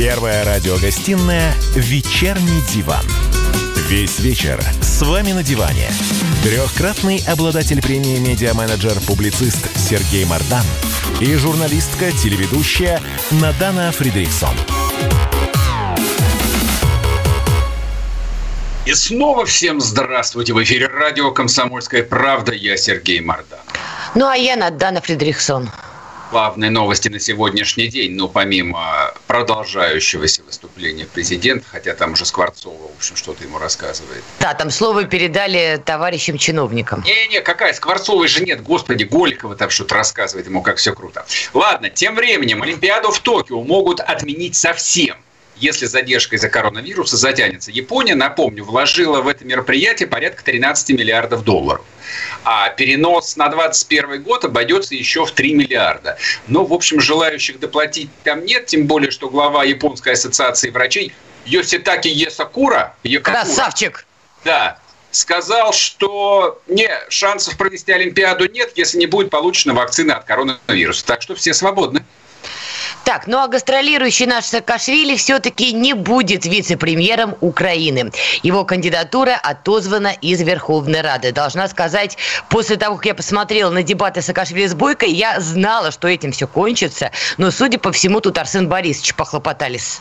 Первая радиогостинная «Вечерний диван». Весь вечер с вами на диване. Трехкратный обладатель премии «Медиа-менеджер», публицист Сергей Мардан и журналистка-телеведущая Надана Фридриксон. И снова всем здравствуйте. В эфире радио «Комсомольская правда». Я Сергей Мардан. Ну, а я Надана Фридрихсон главные новости на сегодняшний день, ну, помимо продолжающегося выступления президента, хотя там уже Скворцова, в общем, что-то ему рассказывает. Да, там слово передали товарищам чиновникам. Не-не, какая, Скворцовой же нет, господи, Голикова там что-то рассказывает ему, как все круто. Ладно, тем временем Олимпиаду в Токио могут отменить совсем если задержка из-за коронавируса затянется. Япония, напомню, вложила в это мероприятие порядка 13 миллиардов долларов. А перенос на 2021 год обойдется еще в 3 миллиарда. Но, в общем, желающих доплатить там нет, тем более, что глава Японской ассоциации врачей Йоситаки Есакура... Якакура, Красавчик! Да, сказал, что не, шансов провести Олимпиаду нет, если не будет получена вакцина от коронавируса. Так что все свободны. Так, ну а гастролирующий наш Саакашвили все-таки не будет вице-премьером Украины. Его кандидатура отозвана из Верховной Рады. Должна сказать, после того, как я посмотрела на дебаты Саакашвили с Бойко, я знала, что этим все кончится. Но, судя по всему, тут Арсен Борисович похлопотались.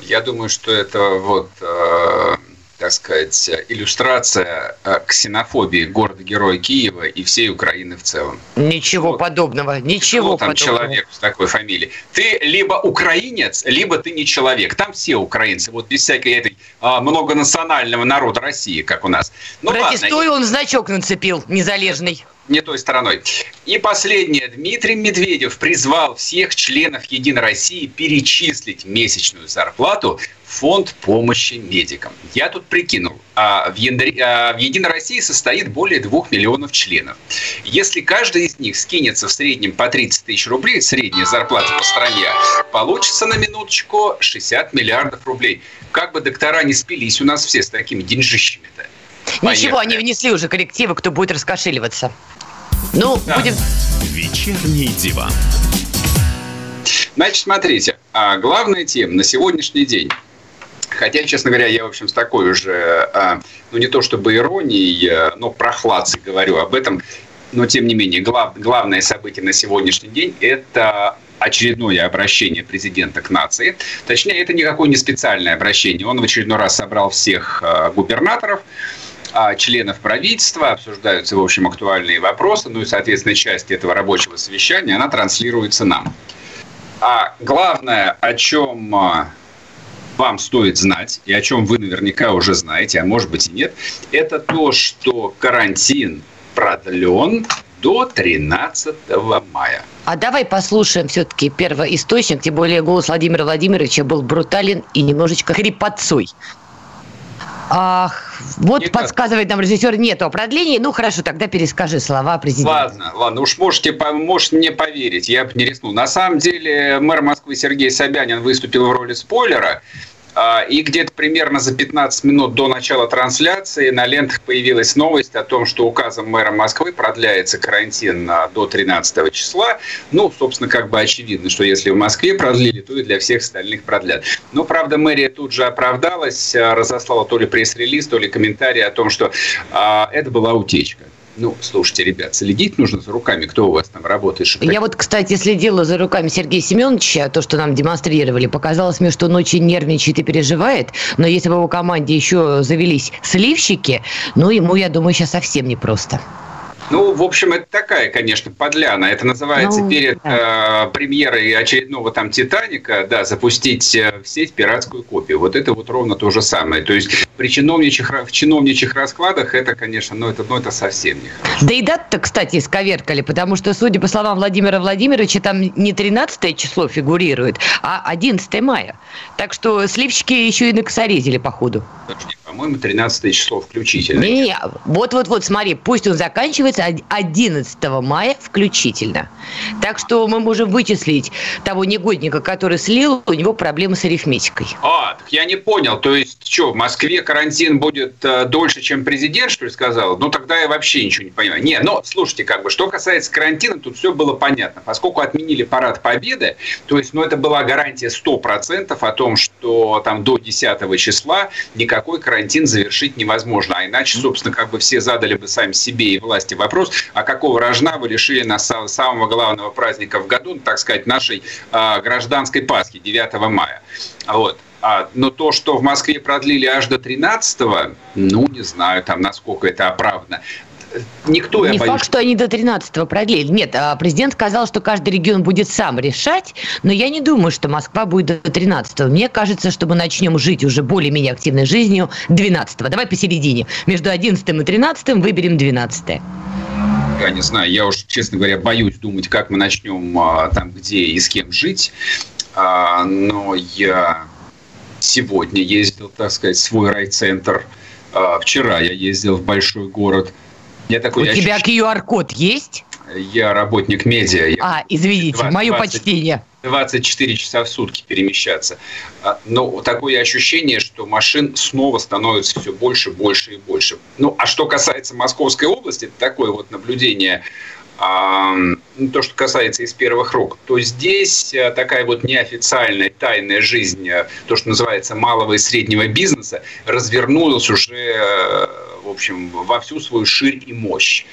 Я думаю, что это вот э, так сказать, иллюстрация э, ксенофобии города-героя Киева и всей Украины в целом. Ничего вот. подобного, ничего там подобного. человек с такой фамилией. Ты либо украинец, либо ты не человек. Там все украинцы, вот без всякой этой а, многонационального народа России, как у нас. Ну, Протестую, ладно. он значок нацепил, незалежный не той стороной. И последнее. Дмитрий Медведев призвал всех членов Единой России перечислить месячную зарплату в фонд помощи медикам. Я тут прикинул. А в, Яндаре, а в Единой России состоит более двух миллионов членов. Если каждый из них скинется в среднем по 30 тысяч рублей, средняя зарплата по стране, получится на минуточку 60 миллиардов рублей. Как бы доктора не спились у нас все с такими деньжищами-то. Ничего, они внесли уже коррективы, кто будет раскошеливаться. Ну, да. будем... Вечерний диван. Значит, смотрите, а главная тема на сегодняшний день Хотя, честно говоря, я, в общем, с такой уже, а, ну, не то чтобы иронией, а, но прохладцей говорю об этом. Но, тем не менее, глав, главное событие на сегодняшний день – это очередное обращение президента к нации. Точнее, это никакое не специальное обращение. Он в очередной раз собрал всех а, губернаторов, членов правительства, обсуждаются, в общем, актуальные вопросы, ну и, соответственно, часть этого рабочего совещания, она транслируется нам. А главное, о чем а, вам стоит знать, и о чем вы наверняка уже знаете, а может быть и нет, это то, что карантин продлен до 13 мая. А давай послушаем все-таки первый источник, тем более голос Владимира Владимировича был брутален и немножечко хрипотцой. Ах, вот Никак. подсказывает нам режиссер, нету продлений. Ну хорошо, тогда перескажи слова президента. Ладно, ладно, уж можете, можете мне поверить, я бы не рискнул. На самом деле мэр Москвы Сергей Собянин выступил в роли спойлера. А, и где-то примерно за 15 минут до начала трансляции на лентах появилась новость о том, что указом мэра Москвы продляется карантин до 13 числа. Ну, собственно, как бы очевидно, что если в Москве продлили, то и для всех остальных продлят. Но, правда, мэрия тут же оправдалась, а, разослала то ли пресс-релиз, то ли комментарий о том, что а, это была утечка. Ну, слушайте, ребят, следить нужно за руками, кто у вас там работает. Я вот, кстати, следила за руками Сергея Семеновича, то, что нам демонстрировали. Показалось мне, что он очень нервничает и переживает, но если в его команде еще завелись сливщики, ну, ему, я думаю, сейчас совсем непросто. Ну, в общем, это такая, конечно, подляна. Это называется ну, перед да. э, премьерой очередного там «Титаника», да, запустить э, в сеть пиратскую копию. Вот это вот ровно то же самое. То есть при чиновничьих, в чиновничьих раскладах это, конечно, ну это, ну, это совсем не хорошо. Да и даты кстати, исковеркали, потому что, судя по словам Владимира Владимировича, там не 13 число фигурирует, а 11 мая. Так что сливщики еще и накосорезили, походу. Подожди, по-моему, 13 число включительно. Не, вот-вот-вот, смотри, пусть он заканчивается 11 мая включительно. Так что мы можем вычислить того негодника, который слил, у него проблемы с арифметикой. А, так я не понял. То есть что, в Москве карантин будет э, дольше, чем президент, что ли, сказал, ну тогда я вообще ничего не понимаю. Не, но слушайте, как бы, что касается карантина, тут все было понятно. Поскольку отменили парад Победы, то есть, ну, это была гарантия 100% о том, что там до 10 числа никакой карантин завершить невозможно. А иначе, собственно, как бы все задали бы сами себе и власти вопрос, а какого рожна вы решили на самого главного праздника в году, так сказать, нашей э, гражданской Пасхи, 9 мая. Вот. А, но то, что в Москве продлили аж до 13-го, ну, не знаю, там, насколько это оправдано. Никто, Не факт, что они до 13-го продлили. Нет, а президент сказал, что каждый регион будет сам решать, но я не думаю, что Москва будет до 13-го. Мне кажется, что мы начнем жить уже более-менее активной жизнью 12-го. Давай посередине. Между 11 и 13 выберем 12 -е. Я не знаю, я уж, честно говоря, боюсь думать, как мы начнем а, там, где и с кем жить. А, но я сегодня ездил, так сказать, в свой райцентр. Вчера я ездил в большой город. Я такой, У я тебя QR-код есть? Я работник медиа. А, извините, 20, мое 20, почтение. 24 часа в сутки перемещаться. А, но такое ощущение, что машин снова становится все больше, больше и больше. Ну, а что касается Московской области, это такое вот наблюдение то, что касается из первых рук, то здесь э, такая вот неофициальная тайная жизнь, э, то, что называется малого и среднего бизнеса, развернулась уже, э, в общем, во всю свою ширь и мощь.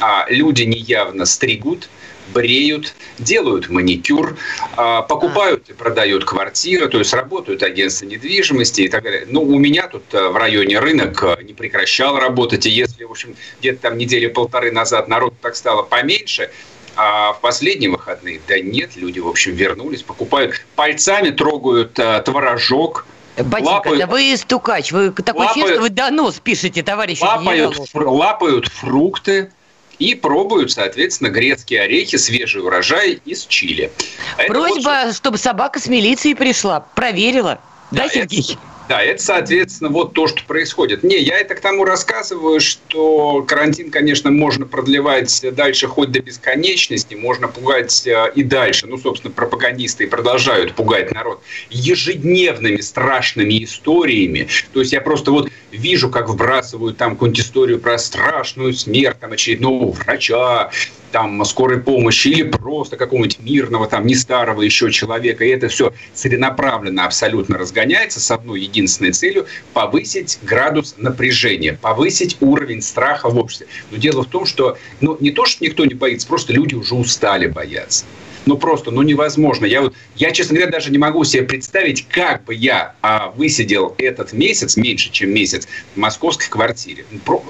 А люди неявно стригут, бреют, делают маникюр, а, покупают и продают квартиры, то есть работают агентства недвижимости и так далее. Но ну, у меня тут э, в районе рынок э, не прекращал работать, и если, в общем, где-то там недели полторы назад народ так стало поменьше, а в последние выходные, да нет, люди, в общем, вернулись, покупают, пальцами трогают а, творожок, Батенька, лапают, да вы стукач, вы такой лапают, что вы донос пишете, товарищ лапают, фр, лапают фрукты, и пробуют, соответственно, грецкие орехи, свежий урожай из Чили. А Просьба, вот... чтобы собака с милицией пришла, проверила. Да, да Сергей? Это... Да, это, соответственно, вот то, что происходит. Не, я это к тому рассказываю, что карантин, конечно, можно продлевать дальше хоть до бесконечности, можно пугать э, и дальше. Ну, собственно, пропагандисты и продолжают пугать народ ежедневными страшными историями. То есть я просто вот вижу, как вбрасывают там какую-нибудь историю про страшную смерть там, очередного врача, там скорой помощи или просто какого-нибудь мирного, там не старого еще человека. И это все целенаправленно абсолютно разгоняется с одной единственной целью – повысить градус напряжения, повысить уровень страха в обществе. Но дело в том, что ну, не то, что никто не боится, просто люди уже устали бояться ну просто, ну невозможно. Я вот, я, честно говоря, даже не могу себе представить, как бы я а, высидел этот месяц, меньше, чем месяц, в московской квартире.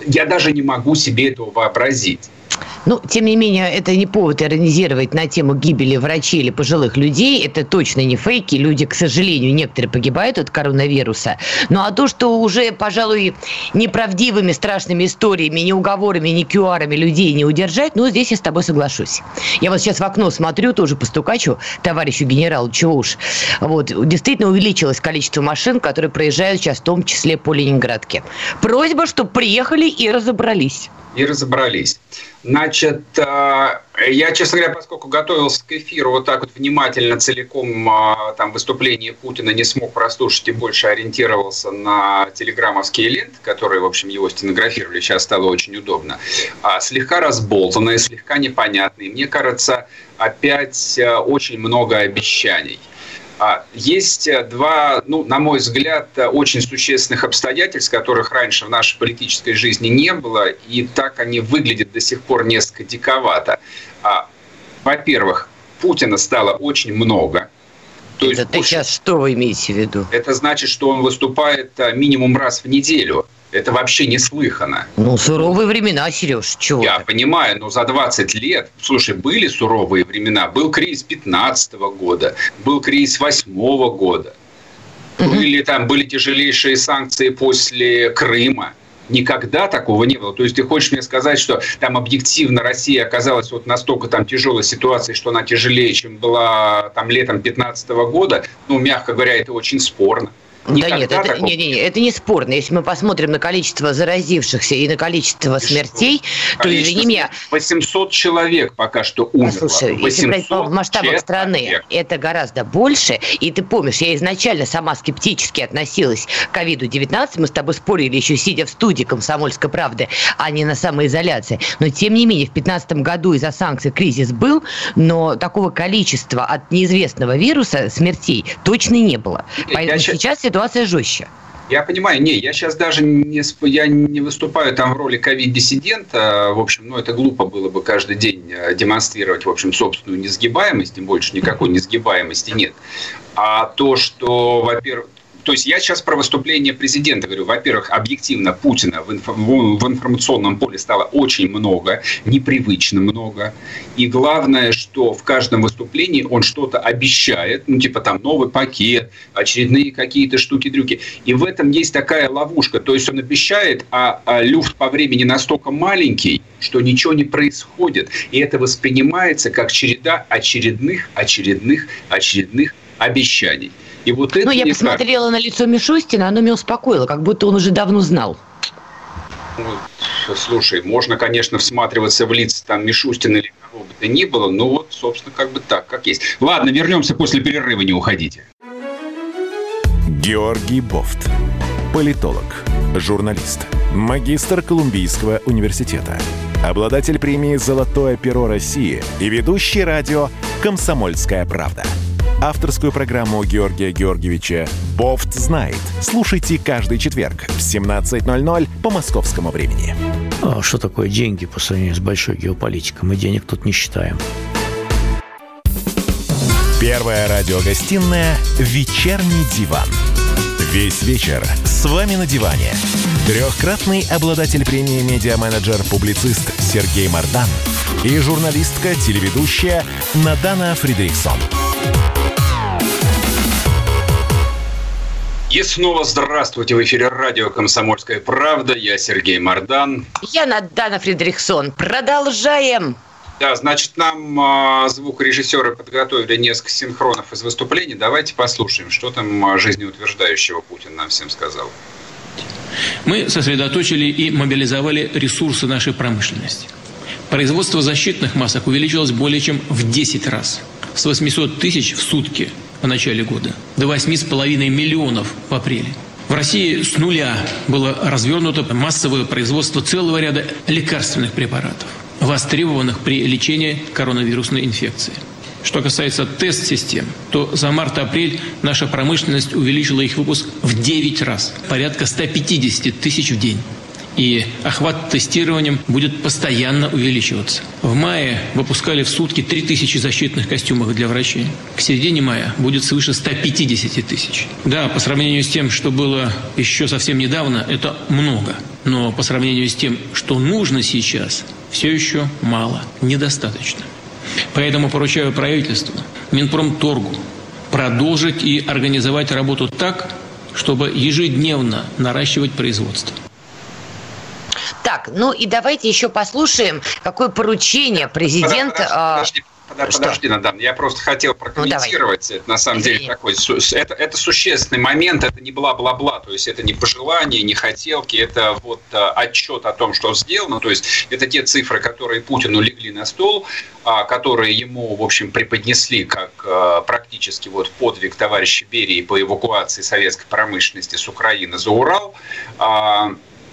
Я даже не могу себе этого вообразить. Ну, тем не менее, это не повод иронизировать на тему гибели врачей или пожилых людей. Это точно не фейки. Люди, к сожалению, некоторые погибают от коронавируса. Ну, а то, что уже, пожалуй, неправдивыми страшными историями, ни уговорами, ни кюарами людей не удержать, ну, здесь я с тобой соглашусь. Я вот сейчас в окно смотрю, тоже постукачу товарищу генералу, чего уж. Вот, действительно увеличилось количество машин, которые проезжают сейчас в том числе по Ленинградке. Просьба, чтобы приехали и разобрались и разобрались. Значит, э, я, честно говоря, поскольку готовился к эфиру вот так вот внимательно, целиком э, там выступление Путина не смог прослушать и больше ориентировался на телеграммовские ленты, которые, в общем, его стенографировали, сейчас стало очень удобно. А слегка разболтанные, слегка непонятные. Мне кажется, опять э, очень много обещаний. А, есть э, два, ну, на мой взгляд, э, очень существенных обстоятельств, которых раньше в нашей политической жизни не было, и так они выглядят до сих пор несколько диковато. А, во-первых, Путина стало очень много. То Это есть, ты сейчас что вы имеете в виду? Это значит, что он выступает э, минимум раз в неделю. Это вообще не слыхано. Ну, суровые времена, Сереж, чего Я понимаю, но за 20 лет, слушай, были суровые времена. Был кризис 15 года, был кризис 8 года. Были там, были тяжелейшие санкции после Крыма. Никогда такого не было. То есть ты хочешь мне сказать, что там объективно Россия оказалась вот настолько там тяжелой ситуации, что она тяжелее, чем была там летом 15 года? Ну, мягко говоря, это очень спорно. Никогда да нет, это, такого... не, не, не, это не спорно. Если мы посмотрим на количество заразившихся и на количество смертей, то, извини меня... 800 человек пока что умерло. Послушай, если брать в масштабах страны, человек. это гораздо больше. И ты помнишь, я изначально сама скептически относилась к ковиду-19. Мы с тобой спорили еще сидя в студии «Комсомольской правды», а не на самоизоляции. Но, тем не менее, в 2015 году из-за санкций кризис был, но такого количества от неизвестного вируса смертей точно не было. Поэтому я сейчас ситуация жестче. Я понимаю, не, я сейчас даже не, я не выступаю там в роли ковид-диссидента. В общем, ну, это глупо было бы каждый день э, демонстрировать, в общем, собственную несгибаемость, тем больше никакой несгибаемости нет. А то, что, во-первых, то есть я сейчас про выступление президента говорю. Во-первых, объективно Путина в, инф... в информационном поле стало очень много, непривычно много. И главное, что в каждом выступлении он что-то обещает, ну типа там новый пакет, очередные какие-то штуки-дрюки. И в этом есть такая ловушка. То есть он обещает, а, а люфт по времени настолько маленький, что ничего не происходит. И это воспринимается как череда очередных, очередных, очередных обещаний. И вот это ну, я посмотрела как... на лицо Мишустина, оно меня успокоило, как будто он уже давно знал. Ну, слушай, можно, конечно, всматриваться в лица там Мишустина или кого бы то ни было, но вот, собственно, как бы так, как есть. Ладно, вернемся после перерыва, не уходите. Георгий Бофт. Политолог, журналист, магистр Колумбийского университета, обладатель премии «Золотое перо России» и ведущий радио «Комсомольская правда» авторскую программу Георгия Георгиевича «Бофт знает». Слушайте каждый четверг в 17.00 по московскому времени. А что такое деньги по сравнению с большой геополитикой? Мы денег тут не считаем. Первая радиогостинная «Вечерний диван». Весь вечер с вами на диване. Трехкратный обладатель премии «Медиа-менеджер-публицист» Сергей Мардан и журналистка-телеведущая Надана Фридриксон. И снова здравствуйте. В эфире радио «Комсомольская правда». Я Сергей Мордан. Я Надана Фредериксон. Продолжаем. Да, значит, нам а, звукорежиссеры подготовили несколько синхронов из выступлений. Давайте послушаем, что там а, жизнеутверждающего Путин нам всем сказал. Мы сосредоточили и мобилизовали ресурсы нашей промышленности. Производство защитных масок увеличилось более чем в 10 раз. С 800 тысяч в сутки – в начале года, до 8,5 миллионов в апреле. В России с нуля было развернуто массовое производство целого ряда лекарственных препаратов, востребованных при лечении коронавирусной инфекции. Что касается тест-систем, то за март-апрель наша промышленность увеличила их выпуск в 9 раз, порядка 150 тысяч в день и охват тестированием будет постоянно увеличиваться. В мае выпускали в сутки 3000 защитных костюмов для врачей. К середине мая будет свыше 150 тысяч. Да, по сравнению с тем, что было еще совсем недавно, это много. Но по сравнению с тем, что нужно сейчас, все еще мало, недостаточно. Поэтому поручаю правительству, Минпромторгу продолжить и организовать работу так, чтобы ежедневно наращивать производство. Так, ну и давайте еще послушаем, какое поручение президент... Подожди, а, подожди, подожди, подожди Надан, я просто хотел прокомментировать. Ну, это на самом Извини. деле такой... Это, это существенный момент, это не бла-бла-бла, то есть это не пожелания, не хотелки, это вот а, отчет о том, что сделано, то есть это те цифры, которые Путину легли на стол, а, которые ему, в общем, преподнесли как практически вот подвиг товарища Берии по эвакуации советской промышленности с Украины за Урал.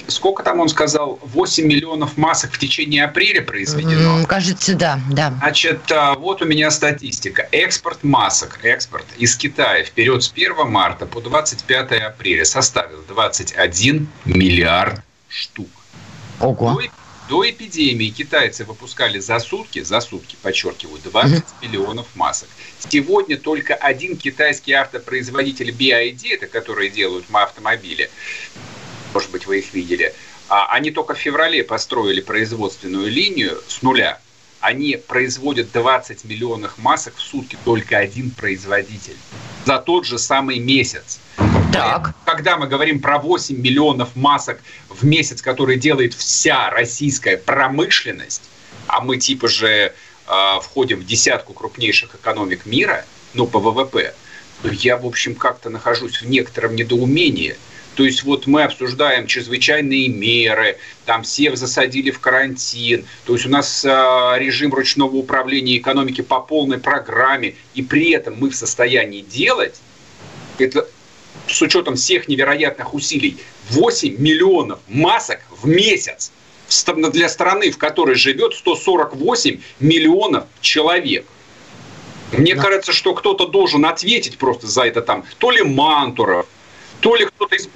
Сколько там он сказал, 8 миллионов масок в течение апреля произведено? Кажется, да, да. Значит, а, вот у меня статистика. Экспорт масок, экспорт из Китая вперед с 1 марта по 25 апреля составил 21 миллиард штук. Ого. До, до эпидемии китайцы выпускали за сутки, за сутки, подчеркиваю, 20 угу. миллионов масок. Сегодня только один китайский автопроизводитель BID, это которые делают автомобили, может быть, вы их видели, а они только в феврале построили производственную линию с нуля. Они производят 20 миллионов масок в сутки, только один производитель. За тот же самый месяц. Так. Когда мы говорим про 8 миллионов масок в месяц, которые делает вся российская промышленность, а мы типа же э, входим в десятку крупнейших экономик мира, ну, по ВВП, я, в общем, как-то нахожусь в некотором недоумении. То есть вот мы обсуждаем чрезвычайные меры, там всех засадили в карантин, то есть у нас э, режим ручного управления экономики по полной программе, и при этом мы в состоянии делать, это с учетом всех невероятных усилий, 8 миллионов масок в месяц для страны, в которой живет 148 миллионов человек – мне да. кажется, что кто-то должен ответить просто за это там. То ли Мантуров, то ли кто-то из,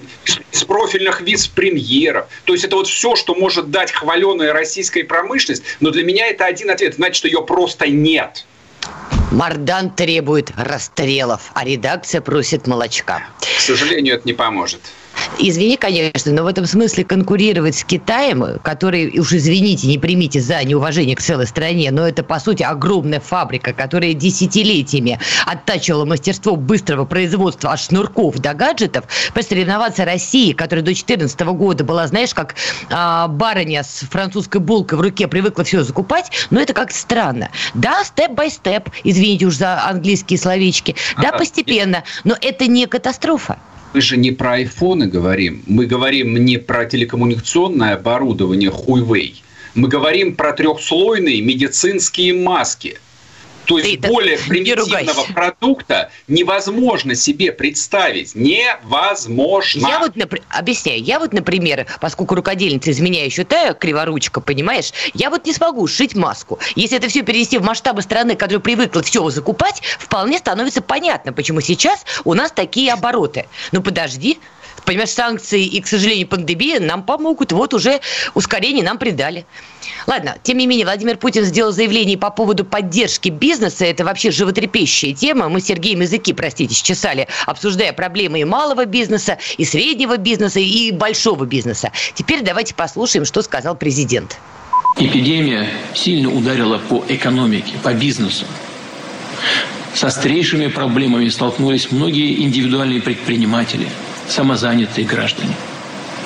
из, профильных вице-премьеров. То есть это вот все, что может дать хваленая российская промышленность. Но для меня это один ответ. Значит, что ее просто нет. Мардан требует расстрелов, а редакция просит молочка. К сожалению, это не поможет. Извини, конечно, но в этом смысле конкурировать с Китаем, который, уж извините, не примите за неуважение к целой стране, но это, по сути, огромная фабрика, которая десятилетиями оттачивала мастерство быстрого производства от шнурков до гаджетов, посоревноваться России, которая до 2014 года была, знаешь, как а, барыня с французской булкой в руке привыкла все закупать, но это как-то странно. Да, степ-бай-степ, извините уж за английские словечки, да, постепенно, но это не катастрофа мы же не про айфоны говорим, мы говорим не про телекоммуникационное оборудование Huawei, мы говорим про трехслойные медицинские маски – то есть Ты более примитивного продукта невозможно себе представить. Невозможно. Я вот, объясняю, я вот, например, поскольку рукодельница из меня, я считаю, криворучка, понимаешь, я вот не смогу сшить маску. Если это все перенести в масштабы страны, которая привыкла все закупать, вполне становится понятно, почему сейчас у нас такие обороты. Ну подожди, Понимаешь, санкции и, к сожалению, пандемия нам помогут. Вот уже ускорение нам придали. Ладно, тем не менее, Владимир Путин сделал заявление по поводу поддержки бизнеса. Это вообще животрепещущая тема. Мы с Сергеем языки, простите, чесали, обсуждая проблемы и малого бизнеса, и среднего бизнеса, и большого бизнеса. Теперь давайте послушаем, что сказал президент. Эпидемия сильно ударила по экономике, по бизнесу. С острейшими проблемами столкнулись многие индивидуальные предприниматели – самозанятые граждане.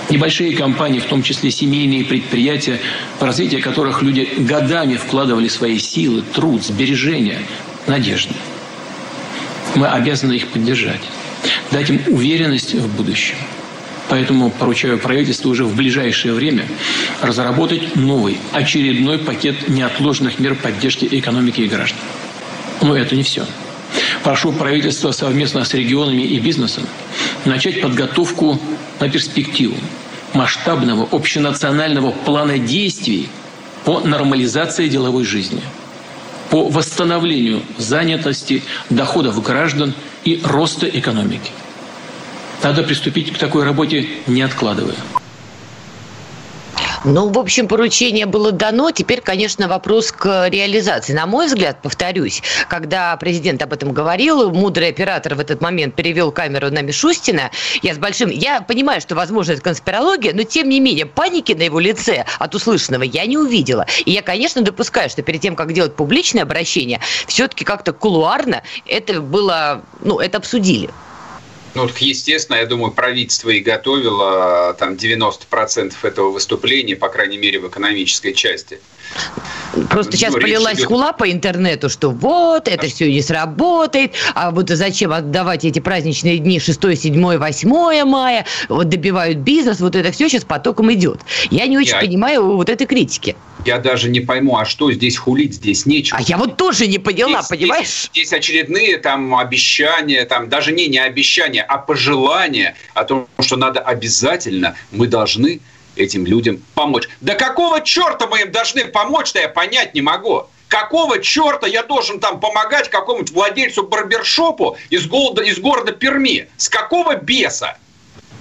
Небольшие компании, в том числе семейные предприятия, в развитие которых люди годами вкладывали свои силы, труд, сбережения, надежды. Мы обязаны их поддержать, дать им уверенность в будущем. Поэтому поручаю правительству уже в ближайшее время разработать новый, очередной пакет неотложных мер поддержки экономики и граждан. Но это не все. Прошу правительство совместно с регионами и бизнесом начать подготовку на перспективу масштабного общенационального плана действий по нормализации деловой жизни, по восстановлению занятости, доходов граждан и роста экономики. Надо приступить к такой работе, не откладывая. Ну, в общем, поручение было дано. Теперь, конечно, вопрос к реализации. На мой взгляд, повторюсь, когда президент об этом говорил, мудрый оператор в этот момент перевел камеру на Мишустина. Я с большим... Я понимаю, что, возможно, это конспирология, но, тем не менее, паники на его лице от услышанного я не увидела. И я, конечно, допускаю, что перед тем, как делать публичное обращение, все-таки как-то кулуарно это было... Ну, это обсудили. Ну, естественно, я думаю, правительство и готовило там 90% этого выступления, по крайней мере, в экономической части. Просто ну, сейчас полилась идет... хула по интернету, что вот, это все не сработает, а вот зачем отдавать эти праздничные дни 6, 7, 8 мая, вот добивают бизнес, вот это все сейчас потоком идет. Я не очень я... понимаю вот этой критики. Я даже не пойму, а что здесь хулить, здесь нечего. А я вот тоже не поняла, здесь, понимаешь? Здесь, здесь очередные там обещания, там даже не, не обещания, а пожелания о том, что надо обязательно, мы должны этим людям помочь. Да какого черта мы им должны помочь-то, я понять не могу. Какого черта я должен там помогать какому-нибудь владельцу барбершопу из, города, из города Перми? С какого беса?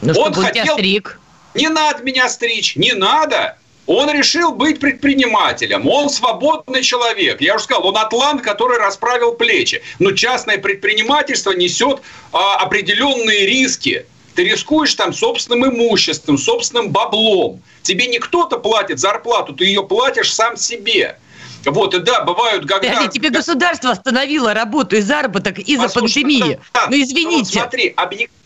Ну, Он хотел... стриг. Не надо меня стричь, не надо. Он решил быть предпринимателем. Он свободный человек. Я уже сказал, он атлант, который расправил плечи. Но частное предпринимательство несет а, определенные риски. Ты рискуешь там собственным имуществом, собственным баблом. Тебе не кто-то платит зарплату, ты ее платишь сам себе. Вот, и да, бывают когда... Подожди, тебе государство остановило работу и заработок из-за пандемии. Да, ну, извините. Вот смотри, объективно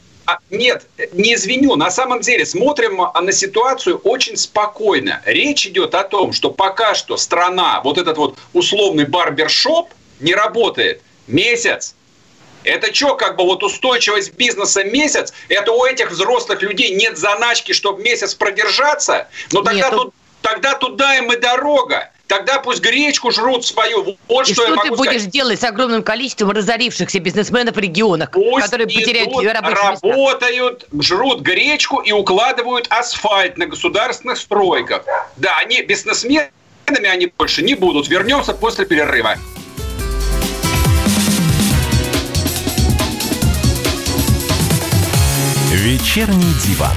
нет, не извиню. На самом деле смотрим на ситуацию очень спокойно. Речь идет о том, что пока что страна, вот этот вот условный барбершоп не работает месяц. Это что, как бы вот устойчивость бизнеса месяц? Это у этих взрослых людей нет заначки, чтобы месяц продержаться? Ну тогда, Нету. тут, тогда туда им и дорога. Тогда пусть гречку жрут свою. Вот И что, что, я ты могу будешь сказать. делать с огромным количеством разорившихся бизнесменов в регионах, Пусть которые потеряют идут, рабочие места? работают, жрут гречку и укладывают асфальт на государственных стройках. Да, они бизнесменами они больше не будут. Вернемся после перерыва. Вечерний диван.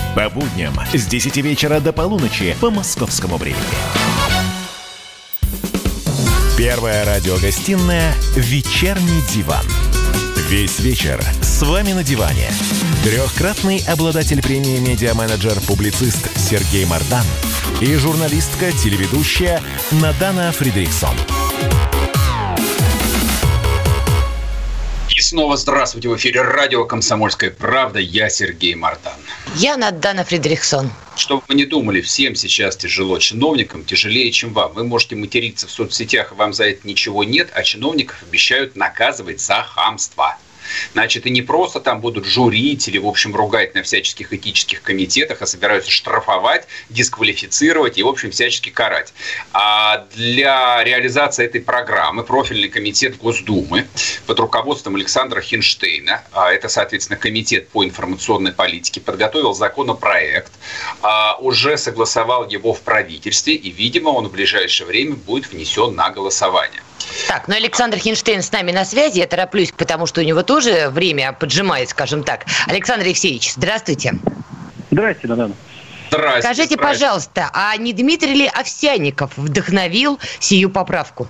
По будням с 10 вечера до полуночи по московскому времени. Первая радиогостинная «Вечерний диван». Весь вечер с вами на диване. Трехкратный обладатель премии «Медиа-менеджер-публицист» Сергей Мардан и журналистка-телеведущая Надана Фридриксон. И снова здравствуйте в эфире радио «Комсомольская правда». Я Сергей Мартан. Я Надана Фридрихсон. Чтобы вы не думали, всем сейчас тяжело. Чиновникам тяжелее, чем вам. Вы можете материться в соцсетях, вам за это ничего нет, а чиновников обещают наказывать за хамство. Значит, и не просто там будут журить или, в общем, ругать на всяческих этических комитетах, а собираются штрафовать, дисквалифицировать и, в общем, всячески карать. А для реализации этой программы профильный комитет Госдумы под руководством Александра Хинштейна, а это, соответственно, комитет по информационной политике, подготовил законопроект, а, уже согласовал его в правительстве, и, видимо, он в ближайшее время будет внесен на голосование. Так, ну Александр Хинштейн с нами на связи. Я тороплюсь, потому что у него тоже время поджимает, скажем так. Александр Алексеевич, здравствуйте. Здрасте, Надана. Здрасте, Скажите, здрасте. пожалуйста, а не Дмитрий ли Овсянников вдохновил сию поправку?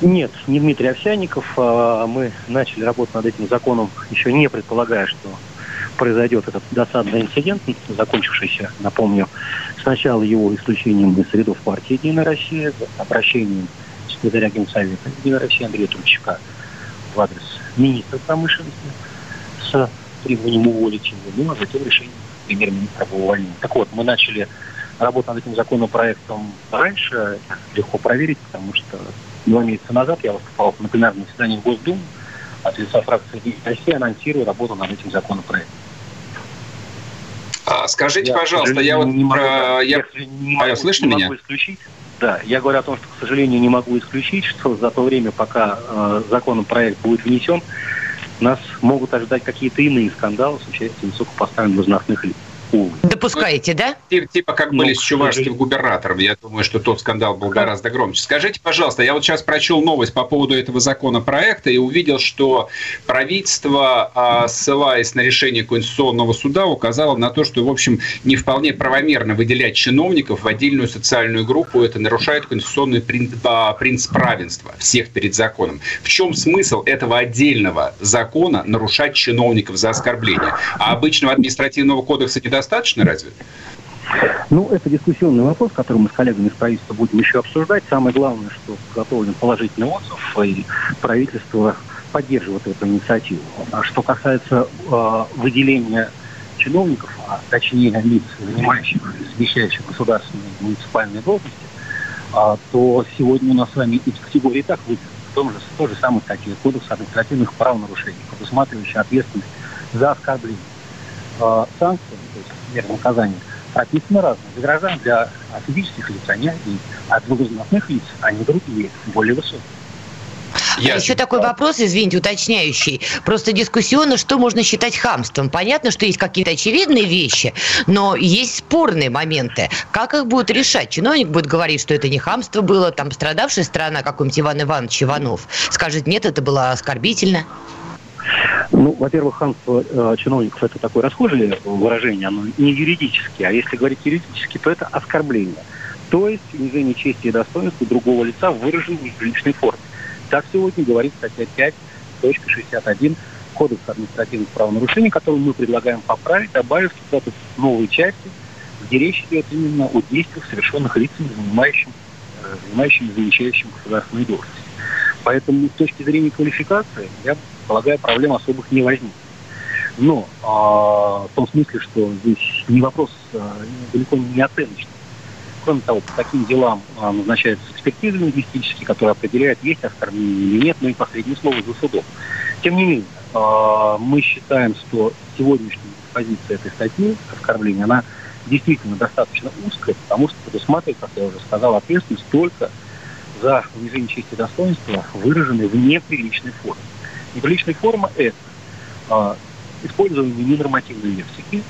Нет, не Дмитрий Овсянников. А, Мы начали работать над этим законом, еще не предполагая, что произойдет этот досадный инцидент, закончившийся, напомню, сначала его исключением из рядов партии «Единая Россия», обращением секретаря Генсовета «Единой России» Андрея Турчака в адрес министра промышленности с требованием уволить его, ну, а затем решением премьер-министра об увольнении. Так вот, мы начали работу над этим законопроектом раньше, легко проверить, потому что два месяца назад я выступал на пленарном заседании в Госдуму, от лица фракции «Единая Россия» анонсирую работу над этим законопроектом. А, Скажите, Я, пожалуйста, я вот не могу, про- я- не могу- слышно не меня? могу исключить. Да, я говорю о том, что, к сожалению, не могу исключить, что за то время, пока э, законопроект будет внесен, нас могут ожидать какие-то иные скандалы с участием высокопоставленных должностных лиц. Увы. Допускаете, да? Типа, типа как Ну, были с к чувашским губернатором. Я думаю, что тот скандал был гораздо громче. Скажите, пожалуйста, я вот сейчас прочел новость по поводу этого законопроекта и увидел, что правительство, а, ссылаясь на решение Конституционного суда, указало на то, что, в общем, не вполне правомерно выделять чиновников в отдельную социальную группу. Это нарушает конституционный прин- а, принцип равенства всех перед законом. В чем смысл этого отдельного закона нарушать чиновников за оскорбление? А обычного административного кодекса недостаточно разве? Ну, это дискуссионный вопрос, который мы с коллегами из правительства будем еще обсуждать. Самое главное, что подготовлен положительный отзыв, и правительство поддерживает эту инициативу. А что касается э, выделения чиновников, а точнее лиц, занимающих, замещающих государственные и муниципальные должности, а, то сегодня у нас с вами эти категории так выделены. В том же, в той же самой статье Кодекса административных правонарушений, предусматривающей ответственность за оскорбление. А, санкции, то есть меры наказания, прописаны разные. Для граждан, для а, физических лиц они одни, а для должностных лиц они другие, более высокие. А Ясно. еще такой вопрос, извините, уточняющий. Просто дискуссионно, что можно считать хамством. Понятно, что есть какие-то очевидные вещи, но есть спорные моменты. Как их будут решать? Чиновник будет говорить, что это не хамство было, там пострадавшая сторона, какой-нибудь Иван Иванович Иванов, скажет, нет, это было оскорбительно. Ну, во-первых, хамство э, чиновников это такое расхожее выражение, оно не юридически, а если говорить юридически, то это оскорбление. То есть унижение чести и достоинства другого лица выражено в неприличной форме. Так сегодня говорит статья 5.61 Кодекса административных правонарушений, который мы предлагаем поправить, добавив статус новой части, где речь идет именно о действиях, совершенных лицами, занимающими, э, занимающими замещающим государственные должности. Поэтому с точки зрения квалификации, я полагаю, проблем особых не возникнет. Но а, в том смысле, что здесь не вопрос а, далеко не оценочный. Кроме того, по таким делам а, назначаются экспертизы лингвистические, которые определяют, есть оскорбление или нет, но и последнее слово за судом. Тем не менее, а, мы считаем, что сегодняшняя позиция этой статьи оскорбления, она действительно достаточно узкая, потому что предусматривает, как я уже сказал, ответственность только за унижение чести и достоинства, выраженной в неприличной форме. Неприличная форма – это а, использование ненормативной лексики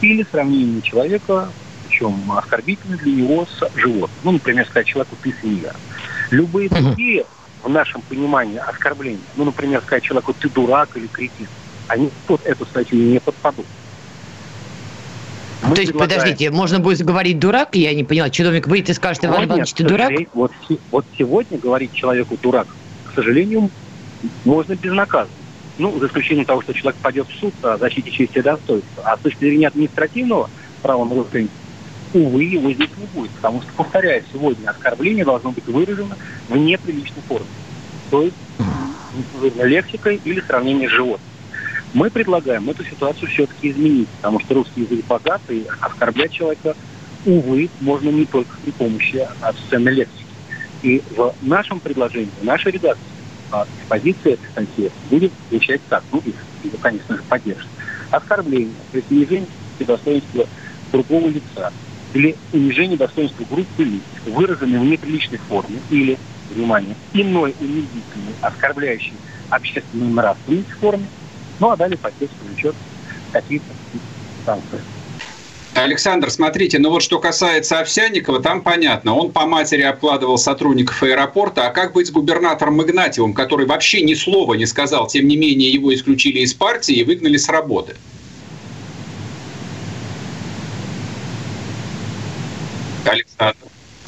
или сравнение человека, причем оскорбительно для него с животным. Ну, например, сказать человеку «ты свинья». Любые другие, в нашем понимании, оскорбления, ну, например, сказать человеку «ты дурак» или «кретин», они под эту статью не подпадут. Мы То есть, предлагаем... подождите, можно будет говорить дурак, я не поняла, чиновник выйдет и скажет, Иван Иванович, ты дурак? Вот, вот сегодня говорить человеку дурак, к сожалению, можно безнаказанно. Ну, за исключением того, что человек пойдет в суд о защите чести и достоинства. А с точки зрения административного права нарушения, увы, его здесь не будет. Потому что, повторяю, сегодня оскорбление должно быть выражено в неприличной форме. То есть лексикой или сравнением с животным. Мы предлагаем эту ситуацию все-таки изменить, потому что русский язык богат, оскорблять человека, увы, можно не только при помощи обсценной лексики. И в нашем предложении, в нашей редакции, а позиция статьи будет звучать так, ну, и, и конечно же, поддержит. Оскорбление, принижение достоинства другого лица или унижение достоинства группы лиц, выраженные в неприличной форме или, внимание, иной унизительной, оскорбляющей общественную нравственность форме, ну а далее тексту влечет какие-то санкции. Александр, смотрите, ну вот что касается Овсянникова, там понятно, он по матери обкладывал сотрудников аэропорта, а как быть с губернатором Игнатьевым, который вообще ни слова не сказал, тем не менее его исключили из партии и выгнали с работы? Александр.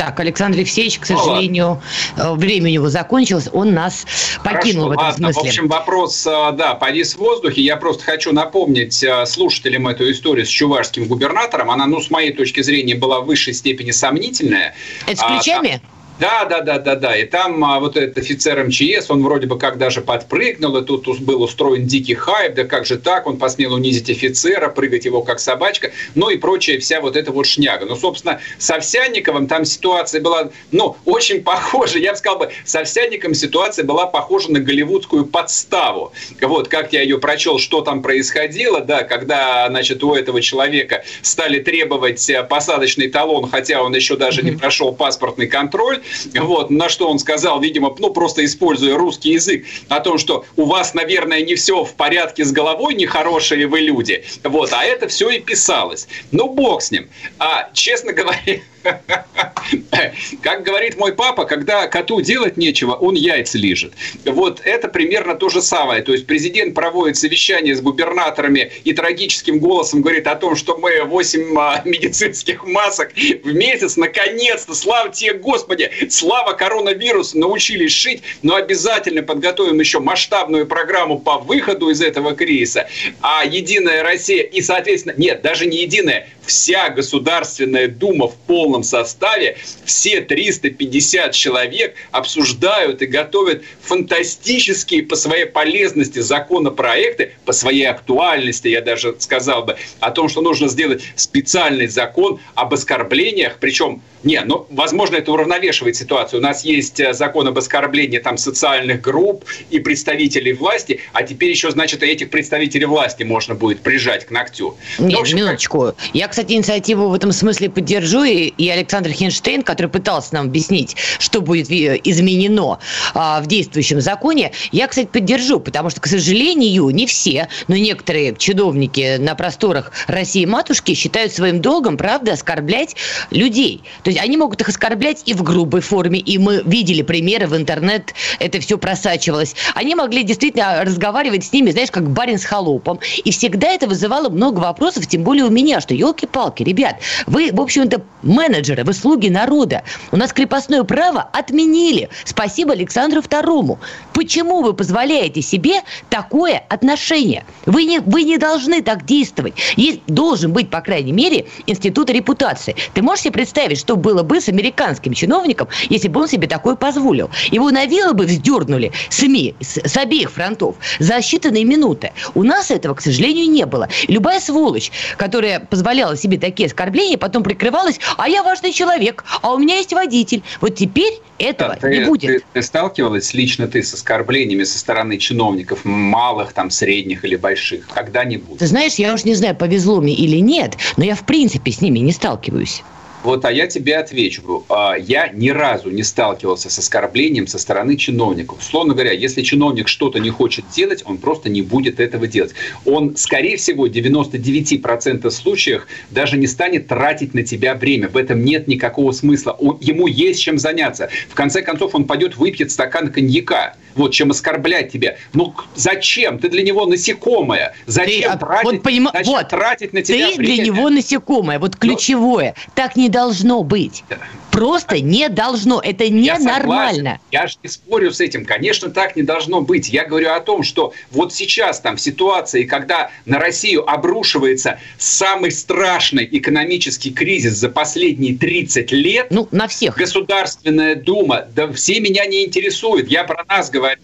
Так, Александр Евсеевич, к сожалению, ну, время у него закончилось, он нас покинул Хорошо, в этом ладно. смысле. В общем, вопрос, э, да, повис в воздухе. Я просто хочу напомнить э, слушателям эту историю с чувашским губернатором. Она, ну, с моей точки зрения, была в высшей степени сомнительная. Это с ключами? А, да, да, да, да, да. И там а, вот этот офицер МЧС, он вроде бы как даже подпрыгнул, и тут был устроен дикий хайп, да как же так, он посмел унизить офицера, прыгать его как собачка, ну и прочая вся вот эта вот шняга. Ну, собственно, с Овсянниковым там ситуация была, ну, очень похожа. Я бы сказал бы, с Овсянником ситуация была похожа на голливудскую подставу. Вот, как я ее прочел, что там происходило, да, когда, значит, у этого человека стали требовать э, посадочный талон, хотя он еще даже не прошел паспортный контроль, вот, на что он сказал, видимо, ну, просто используя русский язык, о том, что у вас, наверное, не все в порядке с головой, нехорошие вы люди. Вот, а это все и писалось. Ну, бог с ним. А, честно говоря, Как говорит мой папа, когда коту делать нечего, он яйца лежит. Вот это примерно то же самое. То есть президент проводит совещание с губернаторами и трагическим голосом говорит о том, что мы 8 а, медицинских масок в месяц, наконец-то, слава тебе, Господи, слава коронавирусу, научились шить, но обязательно подготовим еще масштабную программу по выходу из этого кризиса. А Единая Россия и, соответственно, нет, даже не Единая, вся Государственная Дума в полном составе, все 350 человек обсуждают и готовят фантастические по своей полезности законопроекты, по своей актуальности, я даже сказал бы, о том, что нужно сделать специальный закон об оскорблениях, причем не, ну, возможно, это уравновешивает ситуацию. У нас есть э, закон об оскорблении там социальных групп и представителей власти, а теперь еще, значит, этих представителей власти можно будет прижать к ногтю. Нет, ну, общем, минуточку. Как... Я, кстати, инициативу в этом смысле поддержу, и, и Александр Хинштейн, который пытался нам объяснить, что будет изменено а, в действующем законе, я, кстати, поддержу, потому что, к сожалению, не все, но некоторые чиновники на просторах России-матушки считают своим долгом, правда, оскорблять людей. То есть они могут их оскорблять и в грубой форме, и мы видели примеры в интернет, это все просачивалось. Они могли действительно разговаривать с ними, знаешь, как барин с холопом. И всегда это вызывало много вопросов, тем более у меня, что елки-палки, ребят, вы, в общем-то, менеджеры, вы слуги народа. У нас крепостное право отменили. Спасибо Александру II. Почему вы позволяете себе такое отношение? Вы не, вы не должны так действовать. Есть, должен быть, по крайней мере, институт репутации. Ты можешь себе представить, что было бы с американским чиновником, если бы он себе такое позволил? Его на вилы бы вздернули СМИ с, с обеих фронтов за считанные минуты. У нас этого, к сожалению, не было. Любая сволочь, которая позволяла себе такие оскорбления, потом прикрывалась, а я важный человек, а у меня есть водитель. Вот теперь этого ты, не будет. Ты, ты сталкивалась лично ты с оскорблениями со стороны чиновников малых, там, средних или больших? Когда-нибудь? Ты знаешь, я уж не знаю, повезло мне или нет, но я в принципе с ними не сталкиваюсь. Вот, а я тебе отвечу. А, я ни разу не сталкивался с оскорблением со стороны чиновников. Условно говоря, если чиновник что-то не хочет делать, он просто не будет этого делать. Он, скорее всего, в 99% случаев даже не станет тратить на тебя время. В этом нет никакого смысла. Ему есть чем заняться. В конце концов, он пойдет выпьет стакан коньяка вот, чем оскорблять тебя. Ну, зачем? Ты для него насекомое. Зачем, ты, тратить, вот, поним... зачем вот, тратить на тебя Ты время? для него насекомое, вот ключевое. Но... Так не должно быть. Просто не должно. Это ненормально. Я, я же не спорю с этим. Конечно, так не должно быть. Я говорю о том, что вот сейчас там в ситуации, когда на Россию обрушивается самый страшный экономический кризис за последние 30 лет. Ну, на всех. Государственная Дума, да все меня не интересуют. Я про нас говорю.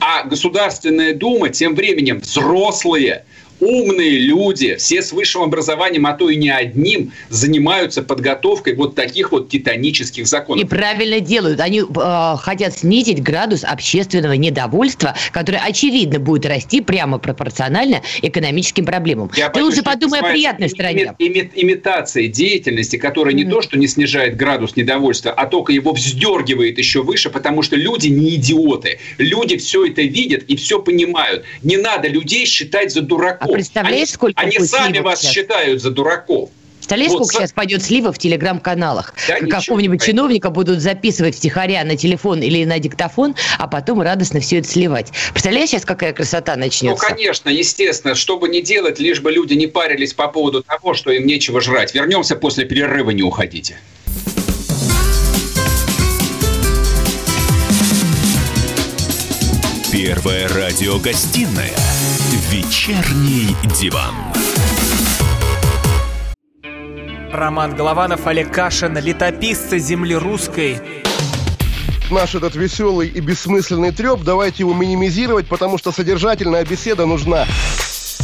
А Государственная Дума тем временем взрослые, умные люди, все с высшим образованием, а то и не одним, занимаются подготовкой вот таких вот титанических законов. И правильно делают. Они э, хотят снизить градус общественного недовольства, которое, очевидно, будет расти прямо пропорционально экономическим проблемам. Я Ты лучше подумай о приятной стороне. Ими, имитация деятельности, которая mm. не то, что не снижает градус недовольства, а только его вздергивает еще выше, потому что люди не идиоты. Люди все это видят и все понимают. Не надо людей считать за дураков. А представляешь, они, сколько Они сами вас сейчас? считают за дураков. Представляешь, вот, сколько с... сейчас пойдет слива в телеграм-каналах? Да, Какого-нибудь чиновника будут записывать втихаря на телефон или на диктофон, а потом радостно все это сливать. Представляешь, сейчас какая красота начнется? Ну, конечно, естественно. Что бы ни делать, лишь бы люди не парились по поводу того, что им нечего жрать. Вернемся после перерыва, не уходите. Первая радиогостинная «Вечерний диван». Роман Голованов, Олег Кашин, летописцы земли русской. Наш этот веселый и бессмысленный треп, давайте его минимизировать, потому что содержательная беседа нужна.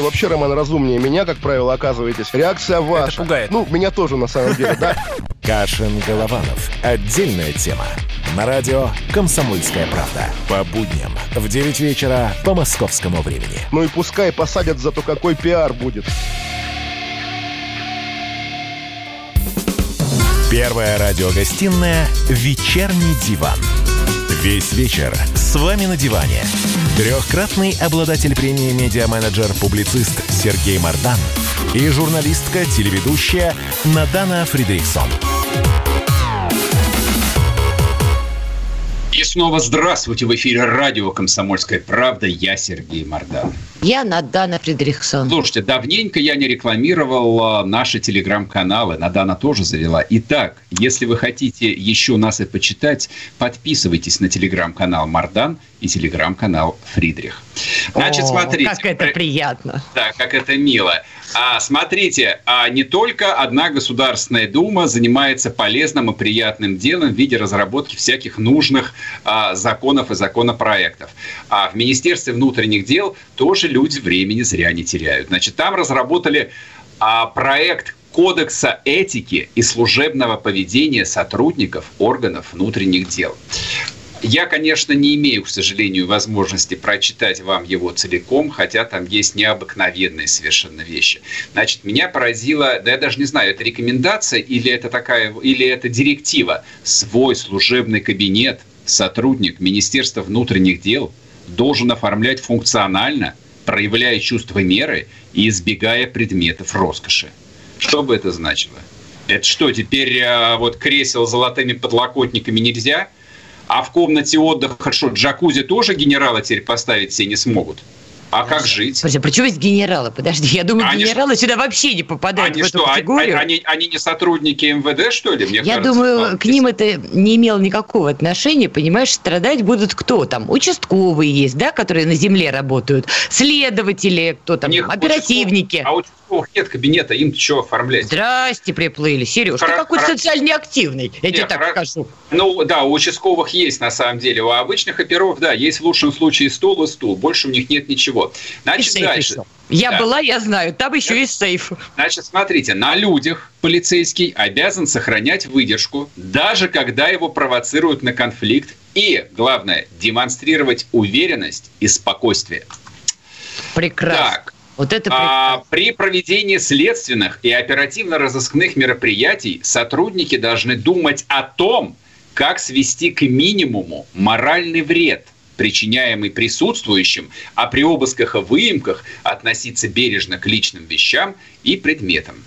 Вообще, Роман, разумнее меня, как правило, оказываетесь. Реакция ваша. Это пугает. Ну, меня тоже, на самом деле, да. Кашин Голованов. Отдельная тема. На радио «Комсомольская правда». По будням в 9 вечера по московскому времени. Ну и пускай посадят, зато какой пиар будет. Первая радиогостинная «Вечерний диван». Весь вечер с вами на диване. Трехкратный обладатель премии «Медиа-менеджер-публицист» Сергей Мардан и журналистка-телеведущая Надана Фридрихсон. И снова здравствуйте в эфире радио «Комсомольская правда». Я Сергей Мордан. Я Надана Фредериксон. Слушайте, давненько я не рекламировал а, наши телеграм-каналы. Надана тоже завела. Итак, если вы хотите еще нас и почитать, подписывайтесь на телеграм-канал Мардан и телеграм-канал Фридрих. Значит, О, смотрите. Как это приятно. Да, как это мило. А, смотрите, а не только одна Государственная Дума занимается полезным и приятным делом в виде разработки всяких нужных а, законов и законопроектов. А в Министерстве внутренних дел тоже люди времени зря не теряют. Значит, там разработали а, проект Кодекса этики и служебного поведения сотрудников органов внутренних дел. Я, конечно, не имею, к сожалению, возможности прочитать вам его целиком, хотя там есть необыкновенные совершенно вещи. Значит, меня поразило, да я даже не знаю, это рекомендация или это такая, или это директива. Свой служебный кабинет сотрудник Министерства внутренних дел должен оформлять функционально, проявляя чувство меры и избегая предметов роскоши. Что бы это значило? Это что, теперь э, вот кресел с золотыми подлокотниками нельзя? А в комнате отдыха что, джакузи тоже генералы теперь поставить все не смогут? А как жить? Подожди, при чем есть генералы? Подожди, я думаю, они генералы что? сюда вообще не попадают они в эту что, категорию. Они, они не сотрудники МВД, что ли? Мне я кажется, думаю, к ним это не имело никакого отношения. Понимаешь, страдать будут кто там? Участковые есть, да, которые на земле работают, следователи, кто там, оперативники. Участков, а участковых нет кабинета, им что оформлять? Здрасте, приплыли. Сереж, Хор- ты какой-то хор- социально неактивный, я нет, тебе так хор- скажу. Ну, да, у участковых есть на самом деле. У обычных оперов, да, есть в лучшем случае стол и стул. Больше у них нет ничего. Значит, дальше. Еще. Я да. была, я знаю, там еще есть сейф. Значит, смотрите, на людях полицейский обязан сохранять выдержку, даже когда его провоцируют на конфликт, и, главное, демонстрировать уверенность и спокойствие. Прекрасно. Так, вот это а, при проведении следственных и оперативно-розыскных мероприятий сотрудники должны думать о том, как свести к минимуму моральный вред – причиняемый присутствующим, а при обысках и выемках относиться бережно к личным вещам и предметам.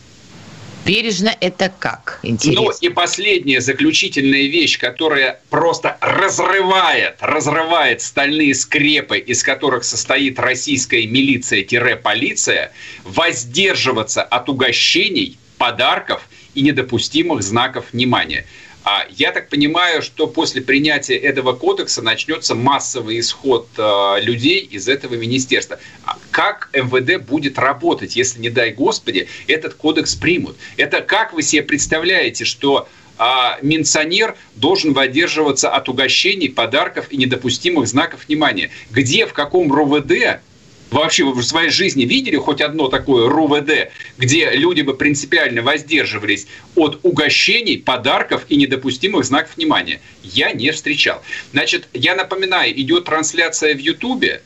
Бережно это как? Интересно. Ну и последняя заключительная вещь, которая просто разрывает, разрывает стальные скрепы, из которых состоит российская милиция-полиция, воздерживаться от угощений, подарков и недопустимых знаков внимания. А я так понимаю, что после принятия этого кодекса начнется массовый исход э, людей из этого министерства. А как МВД будет работать, если, не дай Господи, этот кодекс примут? Это как вы себе представляете, что а минционер должен выдерживаться от угощений, подарков и недопустимых знаков внимания. Где, в каком РОВД вообще вы в своей жизни видели хоть одно такое РУВД, где люди бы принципиально воздерживались от угощений, подарков и недопустимых знаков внимания? Я не встречал. Значит, я напоминаю, идет трансляция в Ютубе,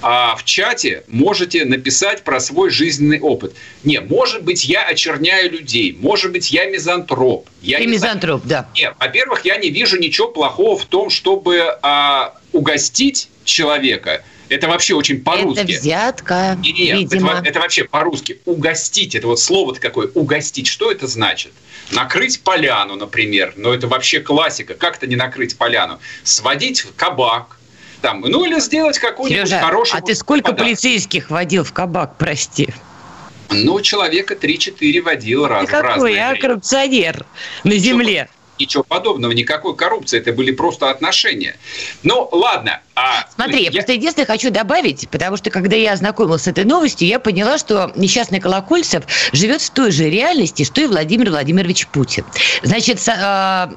а в чате можете написать про свой жизненный опыт. Не, может быть, я очерняю людей, может быть, я мизантроп. Я Ты не мизантроп, знаю. да. Нет, во-первых, я не вижу ничего плохого в том, чтобы а, угостить человека – это вообще очень по-русски. Это взятка, Нет, видимо. Это, это вообще по-русски. Угостить. Это вот слово-то какое. Угостить. Что это значит? Накрыть поляну, например. Но это вообще классика. Как это не накрыть поляну? Сводить в кабак. Там, ну или сделать какой-нибудь Сережа, хороший а ты сколько подарок. полицейских водил в кабак, прости? Ну, человека 3-4 водил раз ты какой, а, коррупционер на земле? Ничего подобного, никакой коррупции, это были просто отношения. Ну, ладно. А, Смотри, я просто единственное хочу добавить, потому что когда я ознакомилась с этой новостью, я поняла, что несчастный Колокольцев живет в той же реальности, что и Владимир Владимирович Путин. Значит, со, э,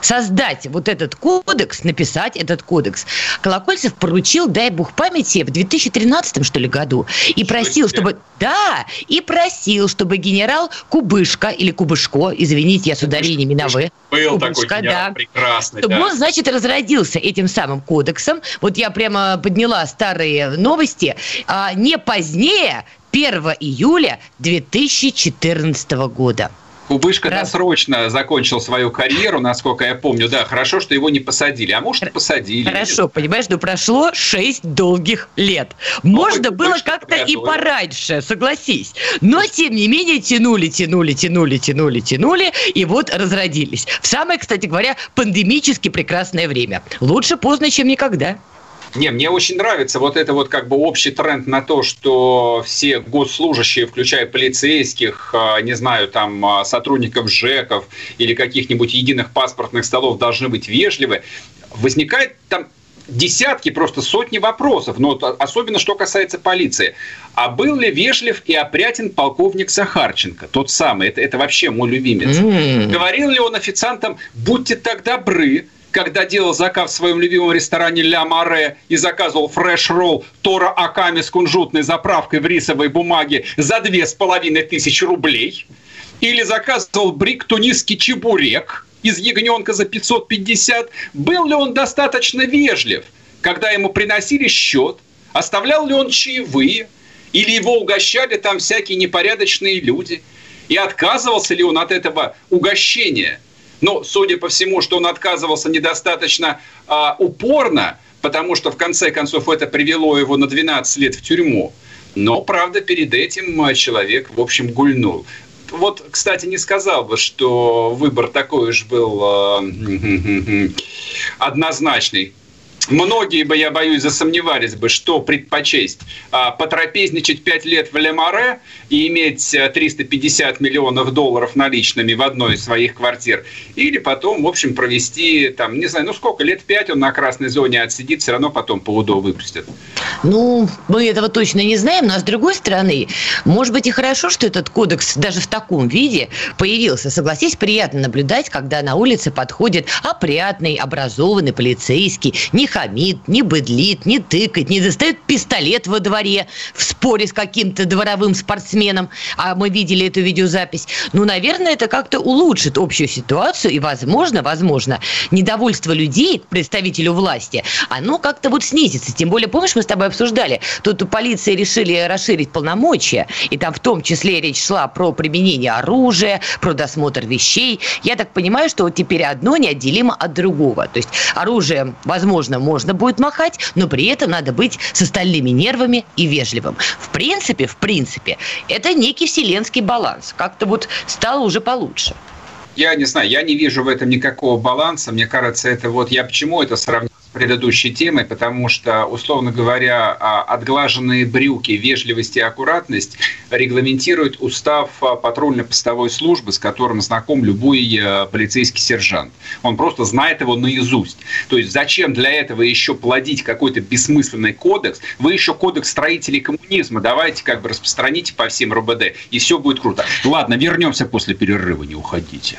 создать вот этот кодекс, написать этот кодекс, Колокольцев поручил, дай бог памяти, в 2013 что ли году, и просил, чтобы... Да, и просил, чтобы генерал Кубышка или Кубышко, извините, я с ударениями на «вы», был Кубышка, такой генерал да, прекрасный. Чтобы да. он, значит, разродился этим самым кодексом. Вот я прямо подняла старые новости. А, не позднее 1 июля 2014 года. Кубышка Раз... досрочно закончил свою карьеру, насколько я помню. Да, хорошо, что его не посадили. А может, и посадили. Хорошо, понимаешь, но прошло 6 долгих лет. Можно Ой, было как-то и пораньше, согласись. Но, тем не менее, тянули, тянули, тянули, тянули, тянули, и вот разродились. В самое, кстати говоря, пандемически прекрасное время. Лучше поздно, чем никогда. Не, мне очень нравится вот это вот как бы общий тренд на то, что все госслужащие, включая полицейских, а, не знаю, там а, сотрудников ЖЭКов или каких-нибудь единых паспортных столов должны быть вежливы. Возникает там десятки, просто сотни вопросов, но особенно что касается полиции. А был ли вежлив и опрятен полковник Захарченко, тот самый, это, это вообще мой любимец? Mm. Говорил ли он официантам, будьте так добры, когда делал заказ в своем любимом ресторане «Ля Море» и заказывал фреш-ролл Тора Аками с кунжутной заправкой в рисовой бумаге за две с половиной тысячи рублей, или заказывал брик тунисский чебурек из ягненка за 550, был ли он достаточно вежлив, когда ему приносили счет, оставлял ли он чаевые, или его угощали там всякие непорядочные люди, и отказывался ли он от этого угощения – но, судя по всему, что он отказывался недостаточно а, упорно, потому что, в конце концов, это привело его на 12 лет в тюрьму. Но, правда, перед этим а, человек, в общем, гульнул. вот, кстати, не сказал бы, что выбор такой уж был э, однозначный. Многие бы, я боюсь, засомневались бы, что предпочесть. А, потрапезничать 5 лет в Лемаре и иметь 350 э, миллионов долларов наличными в одной из своих квартир. Или потом, в общем, провести, там, не знаю, ну сколько, лет 5 он на красной зоне отсидит, все равно потом по УДО выпустят. Ну, мы этого точно не знаем, но с другой стороны, может быть и хорошо, что этот кодекс даже в таком виде появился. Согласись, приятно наблюдать, когда на улице подходит опрятный, образованный полицейский, не хамит, не быдлит, не тыкает, не достает пистолет во дворе в споре с каким-то дворовым спортсменом, а мы видели эту видеозапись. Ну, наверное, это как-то улучшит общую ситуацию и, возможно, возможно, недовольство людей к представителю власти, оно как-то вот снизится. Тем более, помнишь, мы с тобой обсуждали, тут у полиции решили расширить полномочия, и там в том числе речь шла про применение оружия, про досмотр вещей. Я так понимаю, что вот теперь одно неотделимо от другого. То есть оружие, возможно, можно будет махать, но при этом надо быть с остальными нервами и вежливым. В принципе, в принципе, это некий вселенский баланс. Как-то вот стало уже получше. Я не знаю, я не вижу в этом никакого баланса. Мне кажется, это вот я почему это сравнил предыдущей темой, потому что, условно говоря, а, отглаженные брюки, вежливость и аккуратность регламентирует устав а, патрульно-постовой службы, с которым знаком любой э, полицейский сержант. Он просто знает его наизусть. То есть зачем для этого еще плодить какой-то бессмысленный кодекс? Вы еще кодекс строителей коммунизма давайте как бы распространите по всем РБД, и все будет круто. Ладно, вернемся после перерыва, не уходите.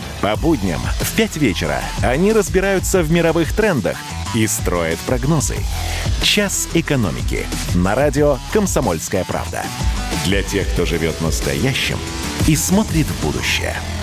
По будням в 5 вечера они разбираются в мировых трендах – и строит прогнозы. «Час экономики» на радио «Комсомольская правда». Для тех, кто живет настоящим и смотрит в будущее –